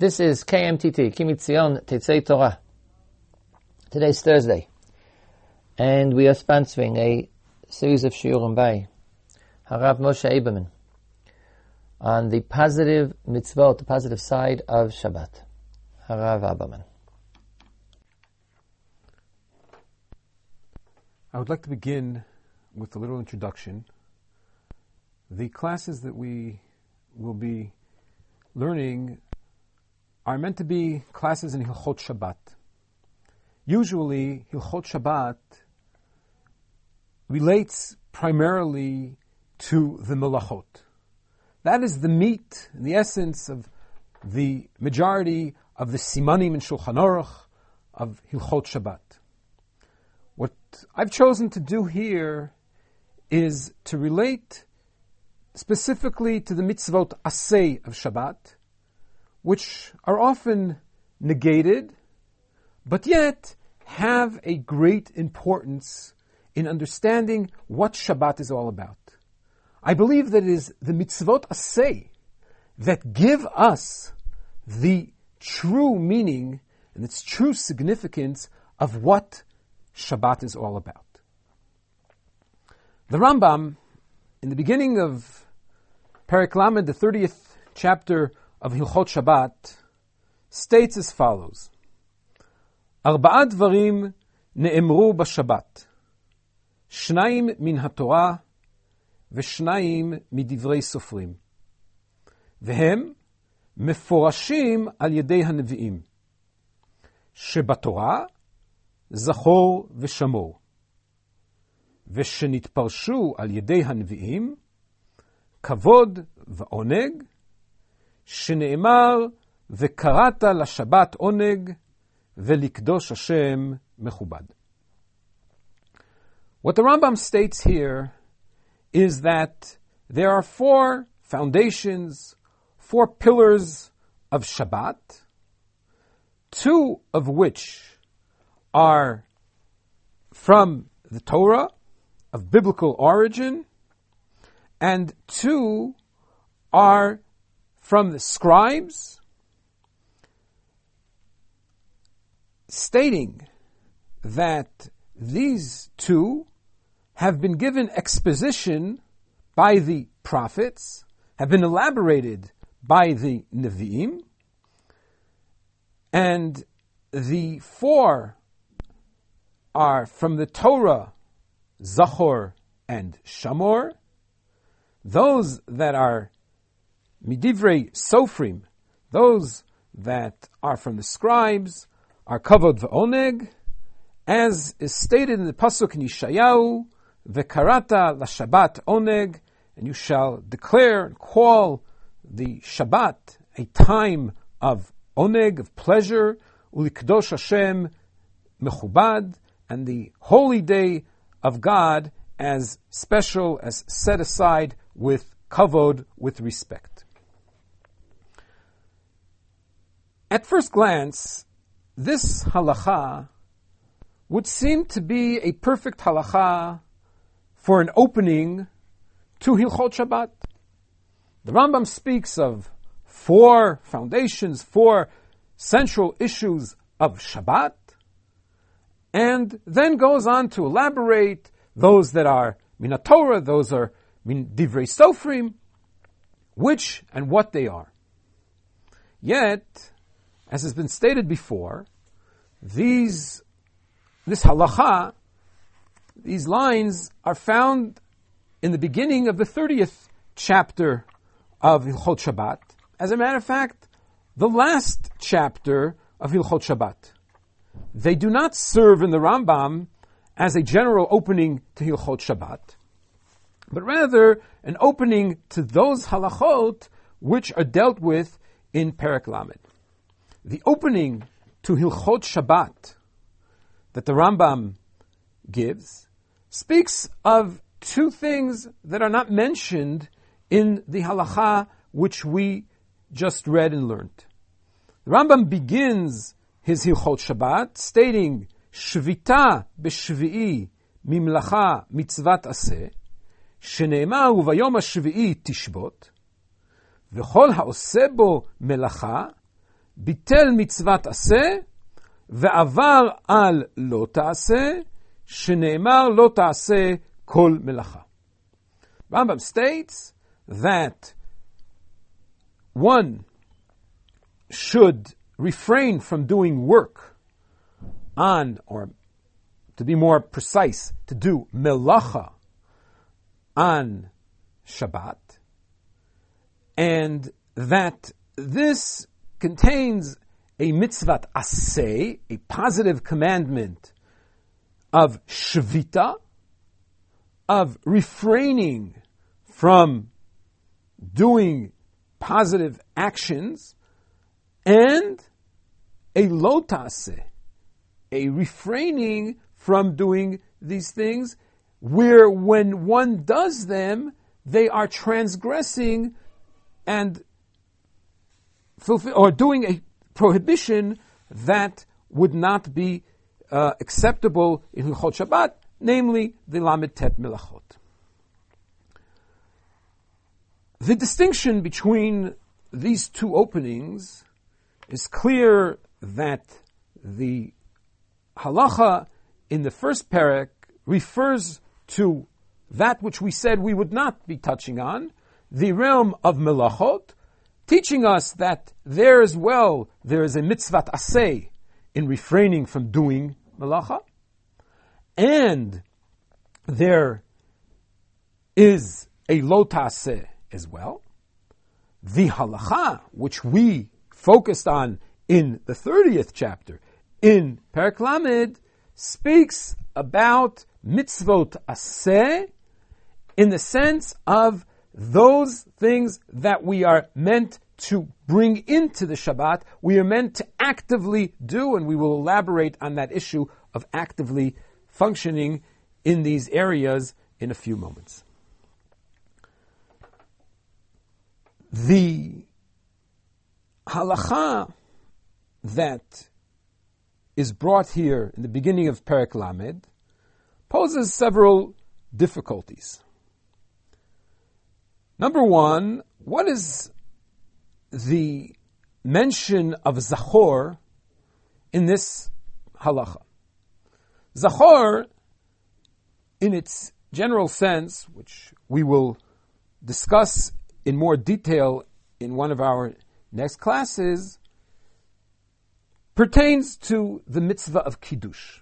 This is KMTT, Kimitzion Tetzei Torah. Today's Thursday, and we are sponsoring a series of shiurim by Harav Moshe Aberman on the positive mitzvot, the positive side of Shabbat. Harav Aberman. I would like to begin with a little introduction. The classes that we will be learning are meant to be classes in Hilchot Shabbat. Usually, Hilchot Shabbat relates primarily to the Melachot. That is the meat, and the essence of the majority of the Simanim and Shulchan Aruch of Hilchot Shabbat. What I've chosen to do here is to relate specifically to the mitzvot asay of Shabbat, which are often negated, but yet have a great importance in understanding what Shabbat is all about. I believe that it is the mitzvot asay that give us the true meaning and its true significance of what Shabbat is all about. The Rambam, in the beginning of Perek Lamed, the 30th chapter of Hilchot Shabbat states as follows: ארבעה דברים נאמרו בשבת, שניים מן התורה ושניים מדברי סופרים, והם מפורשים על ידי הנביאים, שבתורה זכור ושמור, ושנתפרשו על ידי הנביאים, כבוד ועונג, שנאמר, וקראת לשבת עונג, ולקדוש השם מכובד. What the Rambam states here is that there are four foundations, four pillars of Shabbat, two of which are from the Torah of biblical origin, and two are from the scribes stating that these two have been given exposition by the prophets, have been elaborated by the Nevi'im, and the four are from the Torah, Zachor and Shamor. Those that are Midivrei Sofrim, those that are from the scribes, are kavod v'oneg, as is stated in the pasuk in v'karata la-Shabbat oneg, and you shall declare and call the Shabbat a time of oneg, of pleasure, ulikdosh Hashem mechubad, and the holy day of God as special, as set aside with kavod, with respect. At first glance, this halacha would seem to be a perfect halacha for an opening to Hilchot Shabbat. The Rambam speaks of four foundations, four central issues of Shabbat, and then goes on to elaborate those that are Minatorah, those are Min Divrei Sofrim, which and what they are. Yet, as has been stated before, these, this halacha, these lines are found in the beginning of the 30th chapter of Hilchot Shabbat. As a matter of fact, the last chapter of Hilchot Shabbat. They do not serve in the Rambam as a general opening to Hilchot Shabbat, but rather an opening to those halachot which are dealt with in Perek Lamed the opening to Hilchot Shabbat that the Rambam gives speaks of two things that are not mentioned in the halacha which we just read and learned. The Rambam begins his Hilchot Shabbat stating Shvita b'shvi'i mimlacha mitzvat aseh שנאמר וביום השביעי תשבות, וכל העושה בו מלאכה ביטל מצוות עשה, ועבר על לא תעשה, שנאמר לא תעשה כל מלאכה. Rambam states that one should refrain from doing work on, or to be more precise, to do melacha on Shabbat, and that this contains a mitzvah asay, a positive commandment of shvita, of refraining from doing positive actions, and a lotase, a refraining from doing these things, where when one does them, they are transgressing and fulfill, or doing a prohibition that would not be uh, acceptable in Hilchot Shabbat, namely the Lamed Tet Milachot. The distinction between these two openings is clear that the halacha in the first parak refers to that which we said we would not be touching on, the realm of melachot, teaching us that there as well there is a mitzvah asay in refraining from doing melacha, and there is a lotase as well. The halacha, which we focused on in the 30th chapter, in Perak Lamed, speaks about mitzvot aseh in the sense of those things that we are meant to bring into the Shabbat, we are meant to actively do, and we will elaborate on that issue of actively functioning in these areas in a few moments. The halacha that is brought here in the beginning of Perak Lamed poses several difficulties. Number one, what is the mention of Zachor in this halacha? Zachor, in its general sense, which we will discuss in more detail in one of our next classes, pertains to the mitzvah of Kiddush.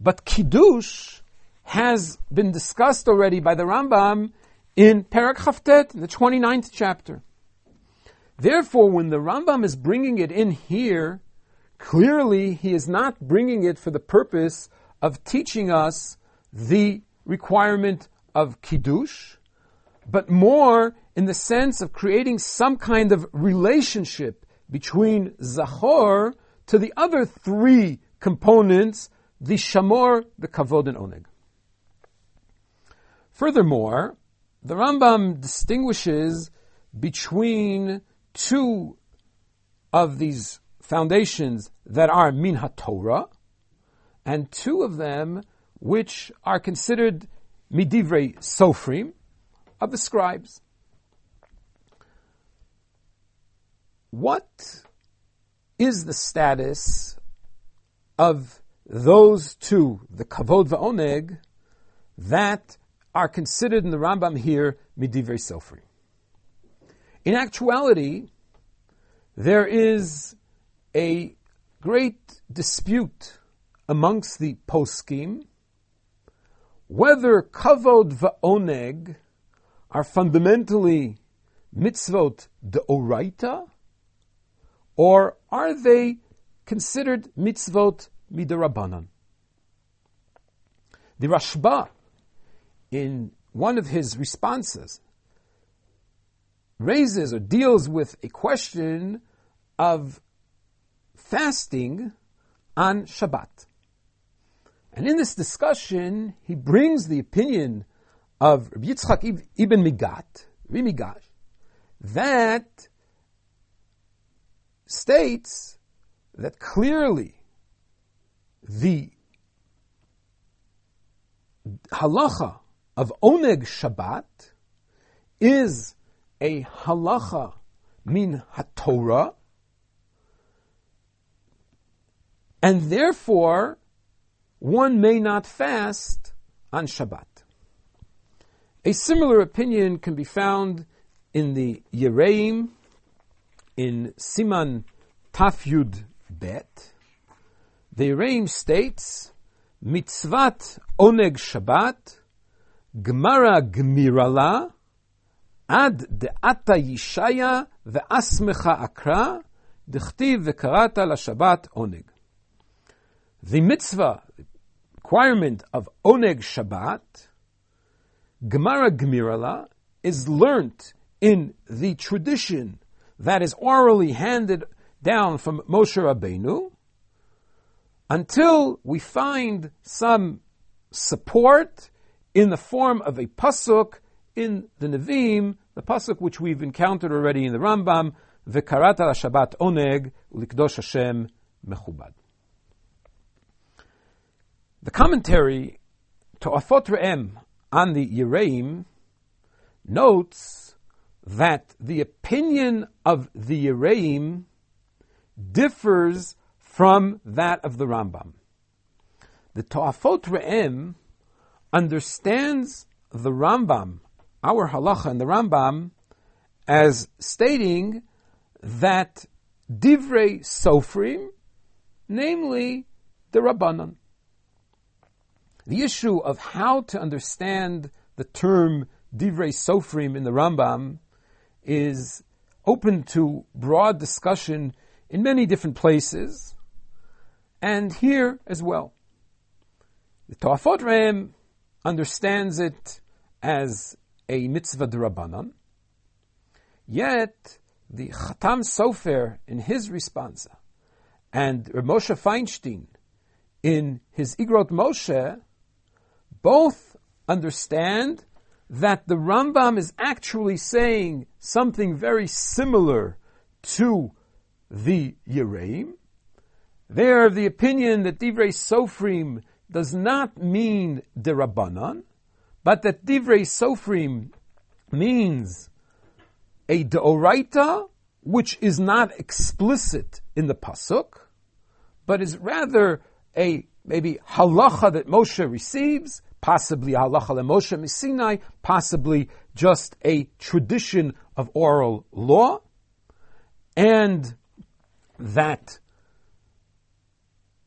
But Kiddush has been discussed already by the Rambam in Perak Chaf Tet, in the 29th chapter. Therefore, when the Rambam is bringing it in here, clearly he is not bringing it for the purpose of teaching us the requirement of Kiddush, but more in the sense of creating some kind of relationship between Zachor to the other three components, the Shamor, the Kavod, and Oneg. Furthermore, the Rambam distinguishes between two of these foundations that are min HaTorah, and two of them which are considered midivrei sofrim of the scribes. What is the status of those two, the kavod va'oneg, that are considered in the Rambam here midivrei sofrim? In actuality, there is a great dispute amongst the poskim whether kavod va'oneg are fundamentally mitzvot deoraita, or are they considered mitzvot midarabanan? The Rashba, in one of his responses, raises or deals with a question of fasting on Shabbat. And in this discussion, he brings the opinion of Rabbi Yitzchak ibn Migash, Rimigash, that states that clearly the halacha of Oneg Shabbat is a halacha min haTorah, and therefore one may not fast on Shabbat. A similar opinion can be found in the Yereim, in Siman Tafyud Bet. The Yereim states, Mitzvat Oneg Shabbat, Gemara Gmirala, Ad De'ata Yishaya Ve'asmecha Akra, Dechtiv Ve'karata LaShabbat Oneg. The mitzvah, requirement of Oneg Shabbat, Gemara Gmirala, is learnt in the tradition that is orally handed down from Moshe Rabbeinu until we find some support in the form of a pasuk in the Nevi'im, the pasuk which we've encountered already in the Rambam, V'karata Shabbat oneg ulikdosh Hashem mechubad. The commentary To'afot Re'em on the Yereim notes that the opinion of the Yereim differs from that of the Rambam. The To'afot Re'em understands the Rambam, our halacha and the Rambam, as stating that divrei sofrim, namely the Rabbanon. The issue of how to understand the term divrei sofrim in the Rambam is open to broad discussion in many different places, and here as well. The To'afot Re'em understands it as a mitzvah d'Rabbanan, yet the Chatam Sofer in his responsa and Moshe Feinstein in his Igrot Moshe both understand that the Rambam is actually saying something very similar to the Yereim. They are of the opinion that Divrei Sofrim does not mean Rabbanan, but that Divrei Sofrim means a Deoraita, which is not explicit in the Pasuk, but is rather a maybe halacha that Moshe receives, possibly halacha Moshe Sinai, possibly just a tradition of oral law, and that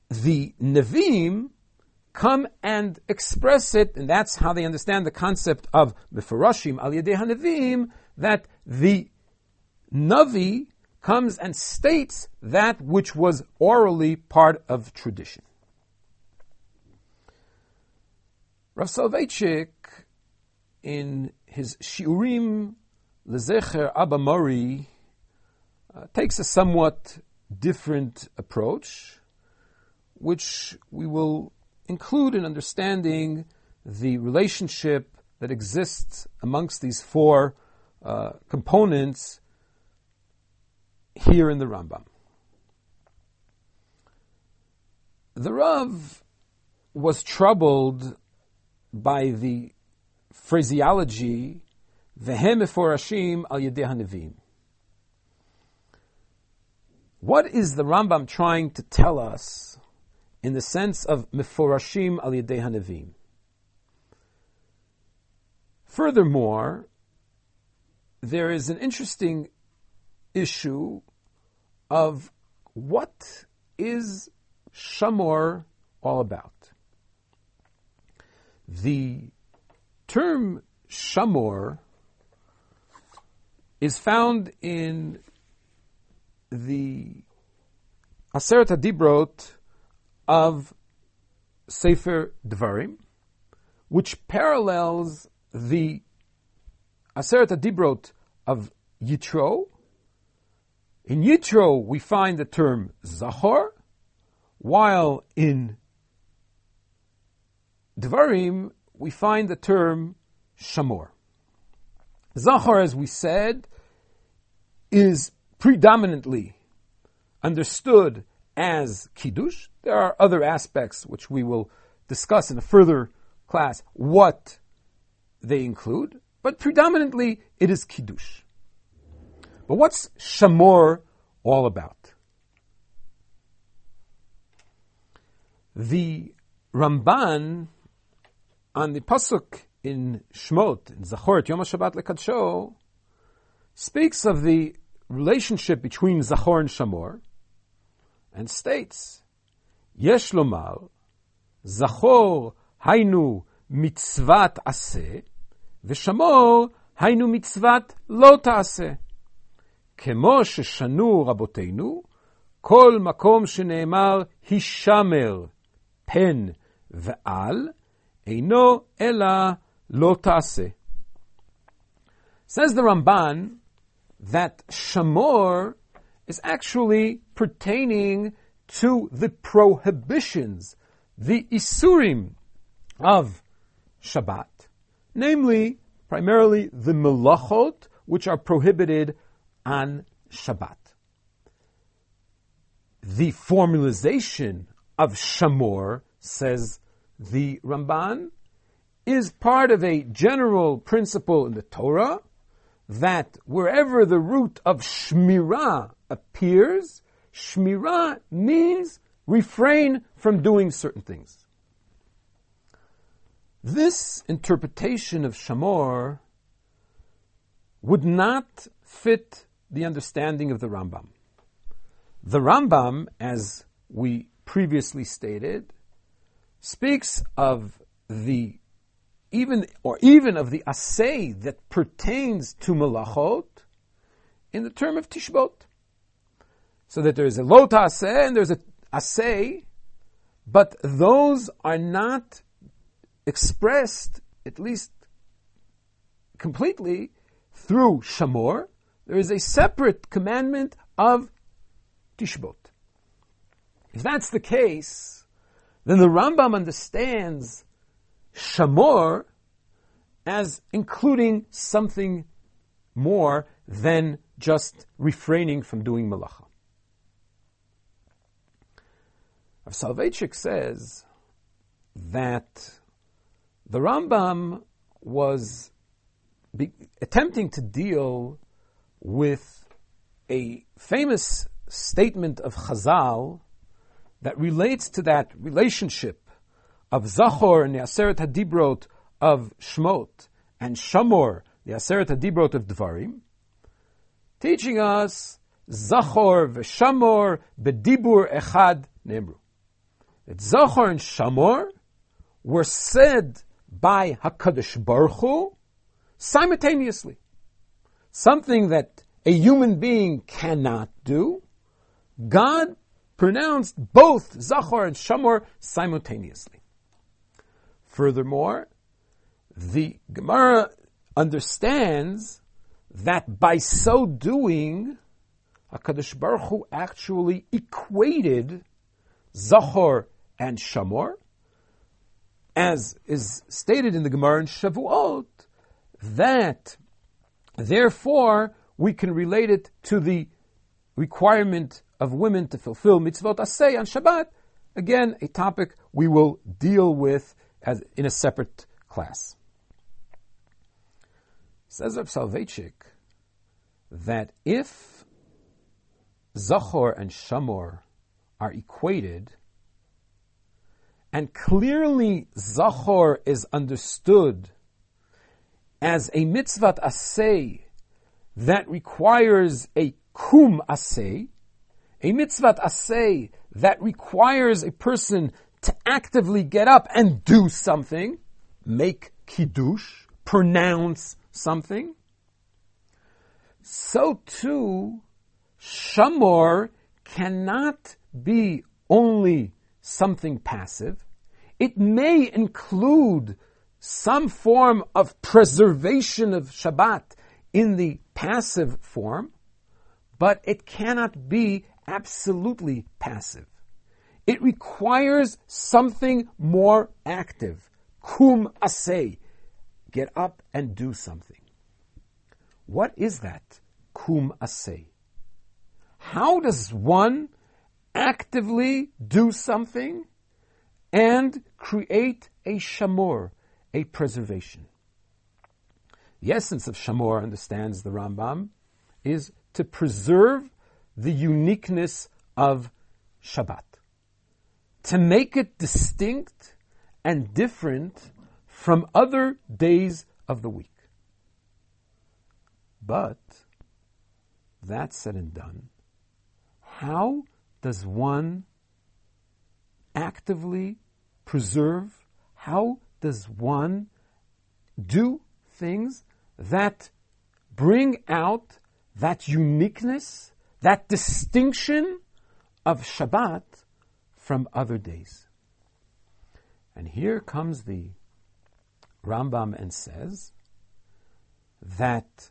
the Nevi'im come and express it, and that's how they understand the concept of Mefarashim al Yedei HaNevi'im, that the Navi comes and states that which was orally part of tradition. Rav Soloveitchik, in his Shiurim Lezecher Abba Mori, uh, takes a somewhat different approach, which we will include in understanding the relationship that exists amongst these four uh, components here in the Rambam. The Rav was troubled by the phraseology Vehem Meforashim al Yedei. What is the Rambam trying to tell us in the sense of Meforashim al Yedei Hanevim? Furthermore, there is an interesting issue of what is Shamor all about. The term shamor is found in the Aseret Dibrot of Sefer Dvarim, which parallels the Aseret Dibrot of Yitro. In Yitro, we find the term Zachor, while in Dvarim, we find the term Shamor. Zachor, as we said, is predominantly understood as Kiddush. There are other aspects which we will discuss in a further class what they include, but predominantly it is Kiddush. But what's Shamor all about? The Ramban on the pasuk in Shmot in Zachor Yom HaShabbat Lekadsho speaks of the relationship between Zachor and Shamor and states Yesh lomar Zachor hainu mitzvat aseh ושמור היינו מצוות לא תעשה. כמו ששנו רבותינו, כל מקום שנאמר הישמר פן ועל, אינו אלא לא תעשה. Says the Ramban that shamor is actually pertaining to the prohibitions, the isurim of Shabbat, namely primarily the melachot which are prohibited on Shabbat. The formalization of shamor, says the Ramban, is part of a general principle in the Torah that wherever the root of shmirah appears, shmirah means refrain from doing certain things. This interpretation of Shamor would not fit the understanding of the Rambam. The Rambam, as we previously stated, speaks of the even or even of the assay that pertains to malachot in the term of tishbot. So that there is a lota assay and there's a assay, but those are not expressed, at least completely, through shamor. There is a separate commandment of tishbot. If that's the case, then the Rambam understands shamor as including something more than just refraining from doing malacha. Rav Soloveitchik says that the Rambam was be- attempting to deal with a famous statement of Chazal that relates to that relationship of Zachor and the Aseret Hadibrot of Shmot and Shamor, the Aseret Hadibrot of Dvarim, teaching us Zachor v'Shamor bedibur echad nemru. That Zachor and Shamor were said by Hakadosh Baruch Hu simultaneously. Something that a human being cannot do, God pronounced both Zachor and Shamor simultaneously. Furthermore, the Gemara understands that by so doing, HaKadosh Baruch Hu actually equated Zachor and Shamor, as is stated in the Gemara in Shavuot, that therefore we can relate it to the requirement of women to fulfill mitzvot asay on Shabbat. Again, a topic we will deal with as in a separate class. Says Rav Soloveitchik that if Zachor and Shamor are equated, and clearly Zachor is understood as a mitzvah asay that requires a kum asay, a mitzvah asay that requires a person to actively get up and do something, make kiddush, pronounce something, so too, shamor cannot be only something passive. It may include some form of preservation of Shabbat in the passive form, but it cannot be absolutely passive. It requires something more active. Kum asay. Get up and do something. What is that? Kum asay. How does one actively do something and create a shamor, a preservation? The essence of shamor, understands the Rambam, is to preserve the uniqueness of Shabbat to make it distinct and different from other days of the week. But, that said and done, how does one actively preserve? How does one do things that bring out that uniqueness, that distinction of Shabbat from other days? And here comes the Rambam and says that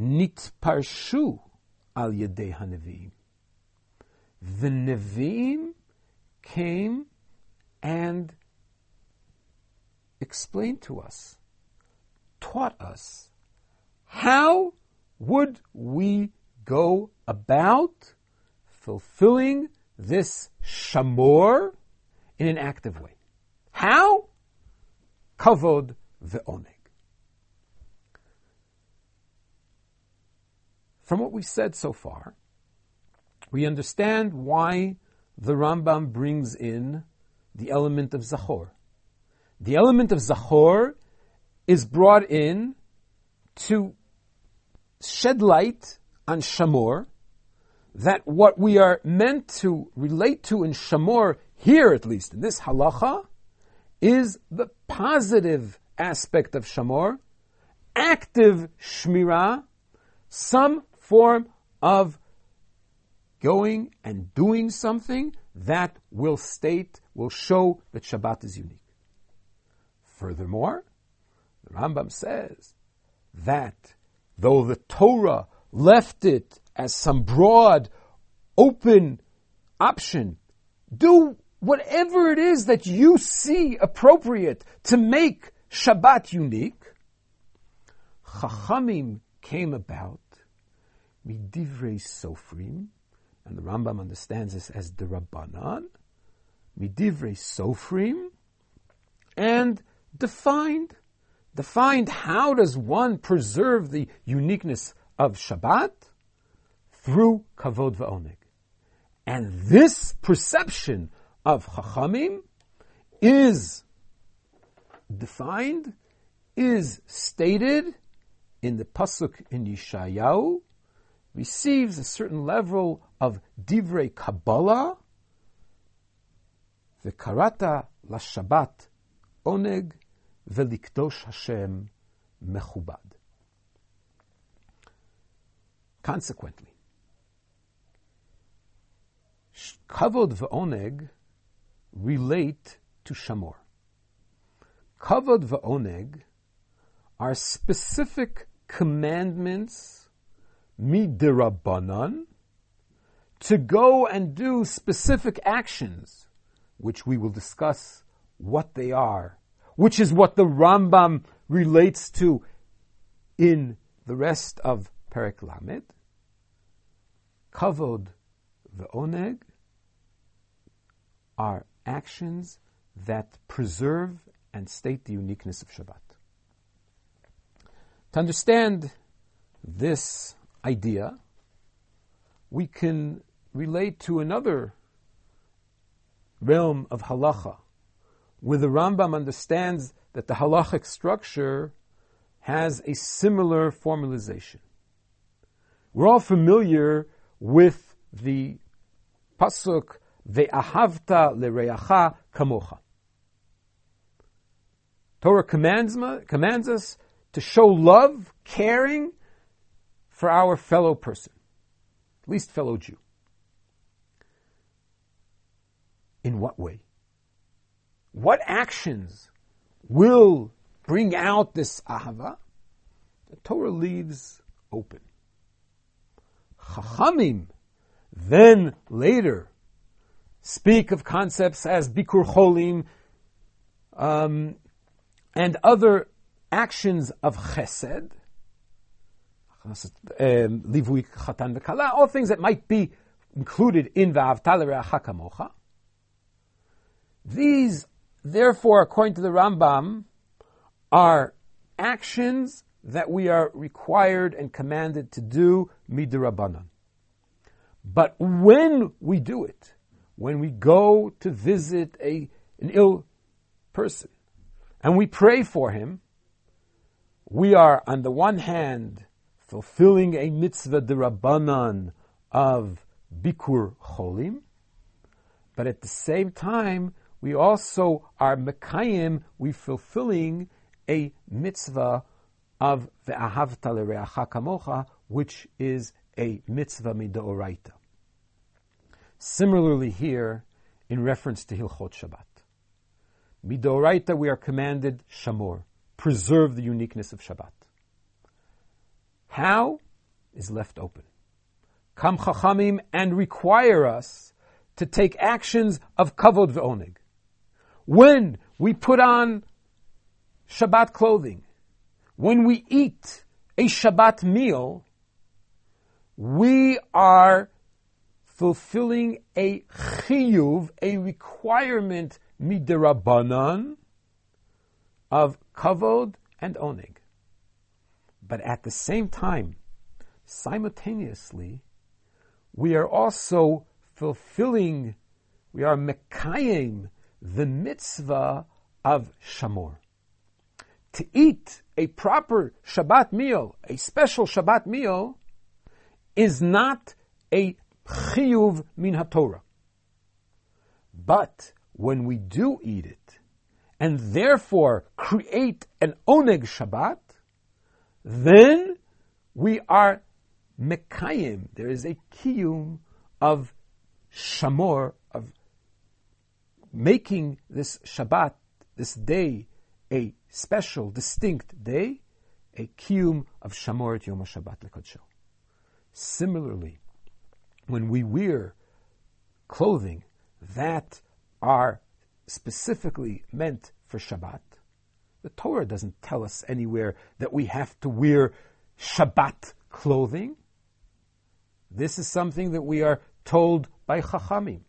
nitparshu al yedei hanevim. The Nevi'im came and explained to us, taught us, how would we go about fulfilling this shamor in an active way? How? Kavod ve'oneg. From what we said so far, we understand why the Rambam brings in the element of Zachor. The element of Zachor is brought in to shed light on Shamor, that what we are meant to relate to in Shamor, here at least, in this halacha, is the positive aspect of Shamor, active Shmirah, some form of going and doing something that will state, will show that Shabbat is unique. Furthermore, the Rambam says that though the Torah left it as some broad, open option, do whatever it is that you see appropriate to make Shabbat unique, Chachamim came about midivrei sofrim, and the Rambam understands this as the Rabbanan, midivrei sofrim, and defined, defined how does one preserve the uniqueness of Shabbat? Through kavod va'oneg. And this perception of Chachamim is defined, is stated in the Pasuk in Yeshayahu, receives a certain level of divrei Kabbalah, the karata la Shabbat oneg velikdosh Hashem mechubad. Consequently, kavod ve'oneg relate to shamor. Kavod ve'oneg are specific commandments midirabanan, to go and do specific actions, which we will discuss what they are, which is what the Rambam relates to in the rest of Perek Lamed. Kavod ve'oneg are actions that preserve and state the uniqueness of Shabbat. To understand this idea, we can relate to another realm of halacha, where the Rambam understands that the halachic structure has a similar formalization. We're all familiar with the pasuk ve'ahavta lereacha kamocha. Torah commands, commands us to show love, caring, for our fellow person, at least fellow Jew. In what way? What actions will bring out this ahava? The Torah leaves open. Chachamim then later speak of concepts as bikur cholim um, and other actions of chesed livui chatan v'kala, all things that might be included in v'avtal kamocha. These, therefore, according to the Rambam, are actions that we are required and commanded to do midrabanan. But when we do it, when we go to visit a, an ill person and we pray for him, we are on the one hand fulfilling a mitzvah rabbanan of bikur cholim, but at the same time, we also are mekayim, we fulfilling a mitzvah of ve'ahavta le'reacha kamocha, which is a mitzvah midoraita. Similarly here, in reference to Hilchot Shabbat. Midoraita, we are commanded shamor, preserve the uniqueness of Shabbat. How is left open. Come chachamim and require us to take actions of kavod ve'oneg. When we put on Shabbat clothing, when we eat a Shabbat meal, we are fulfilling a chiyuv, a requirement midirabanan of kavod and oneg. But at the same time, simultaneously, we are also fulfilling, we are mekayim the mitzvah of shamor. To eat a proper Shabbat meal, a special Shabbat meal, is not a chiyuv min haTorah. But when we do eat it, and therefore create an oneg Shabbat, then we are mekayim. There is a kiyum of shamor, of making this Shabbat, this day, a special, distinct day, a kiyum of shamor at Yom HaShabbat Lekadsho. Similarly, when we wear clothing that are specifically meant for Shabbat, the Torah doesn't tell us anywhere that we have to wear Shabbat clothing. This is something that we are told by Chachamim.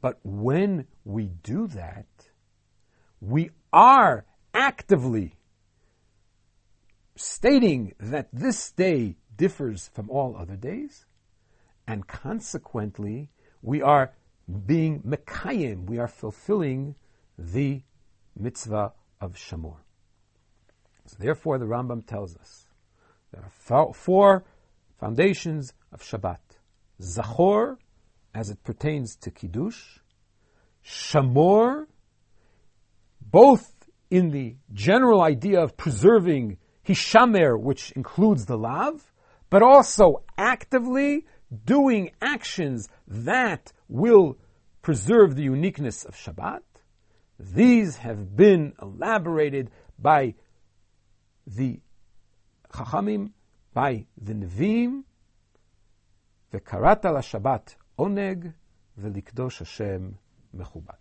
But when we do that, we are actively stating that this day differs from all other days, and consequently, we are being mekayim, we are fulfilling the mitzvah of Shamor. So therefore, the Rambam tells us there are four foundations of Shabbat. Zachor, as it pertains to Kiddush, Shamor, both in the general idea of preserving Hishamer, which includes the Lav, but also actively doing actions that will preserve the uniqueness of Shabbat. These have been elaborated by the Chachamim, by the Nevi'im, וקראת לשבת עונג ולקדוש השם מכובד.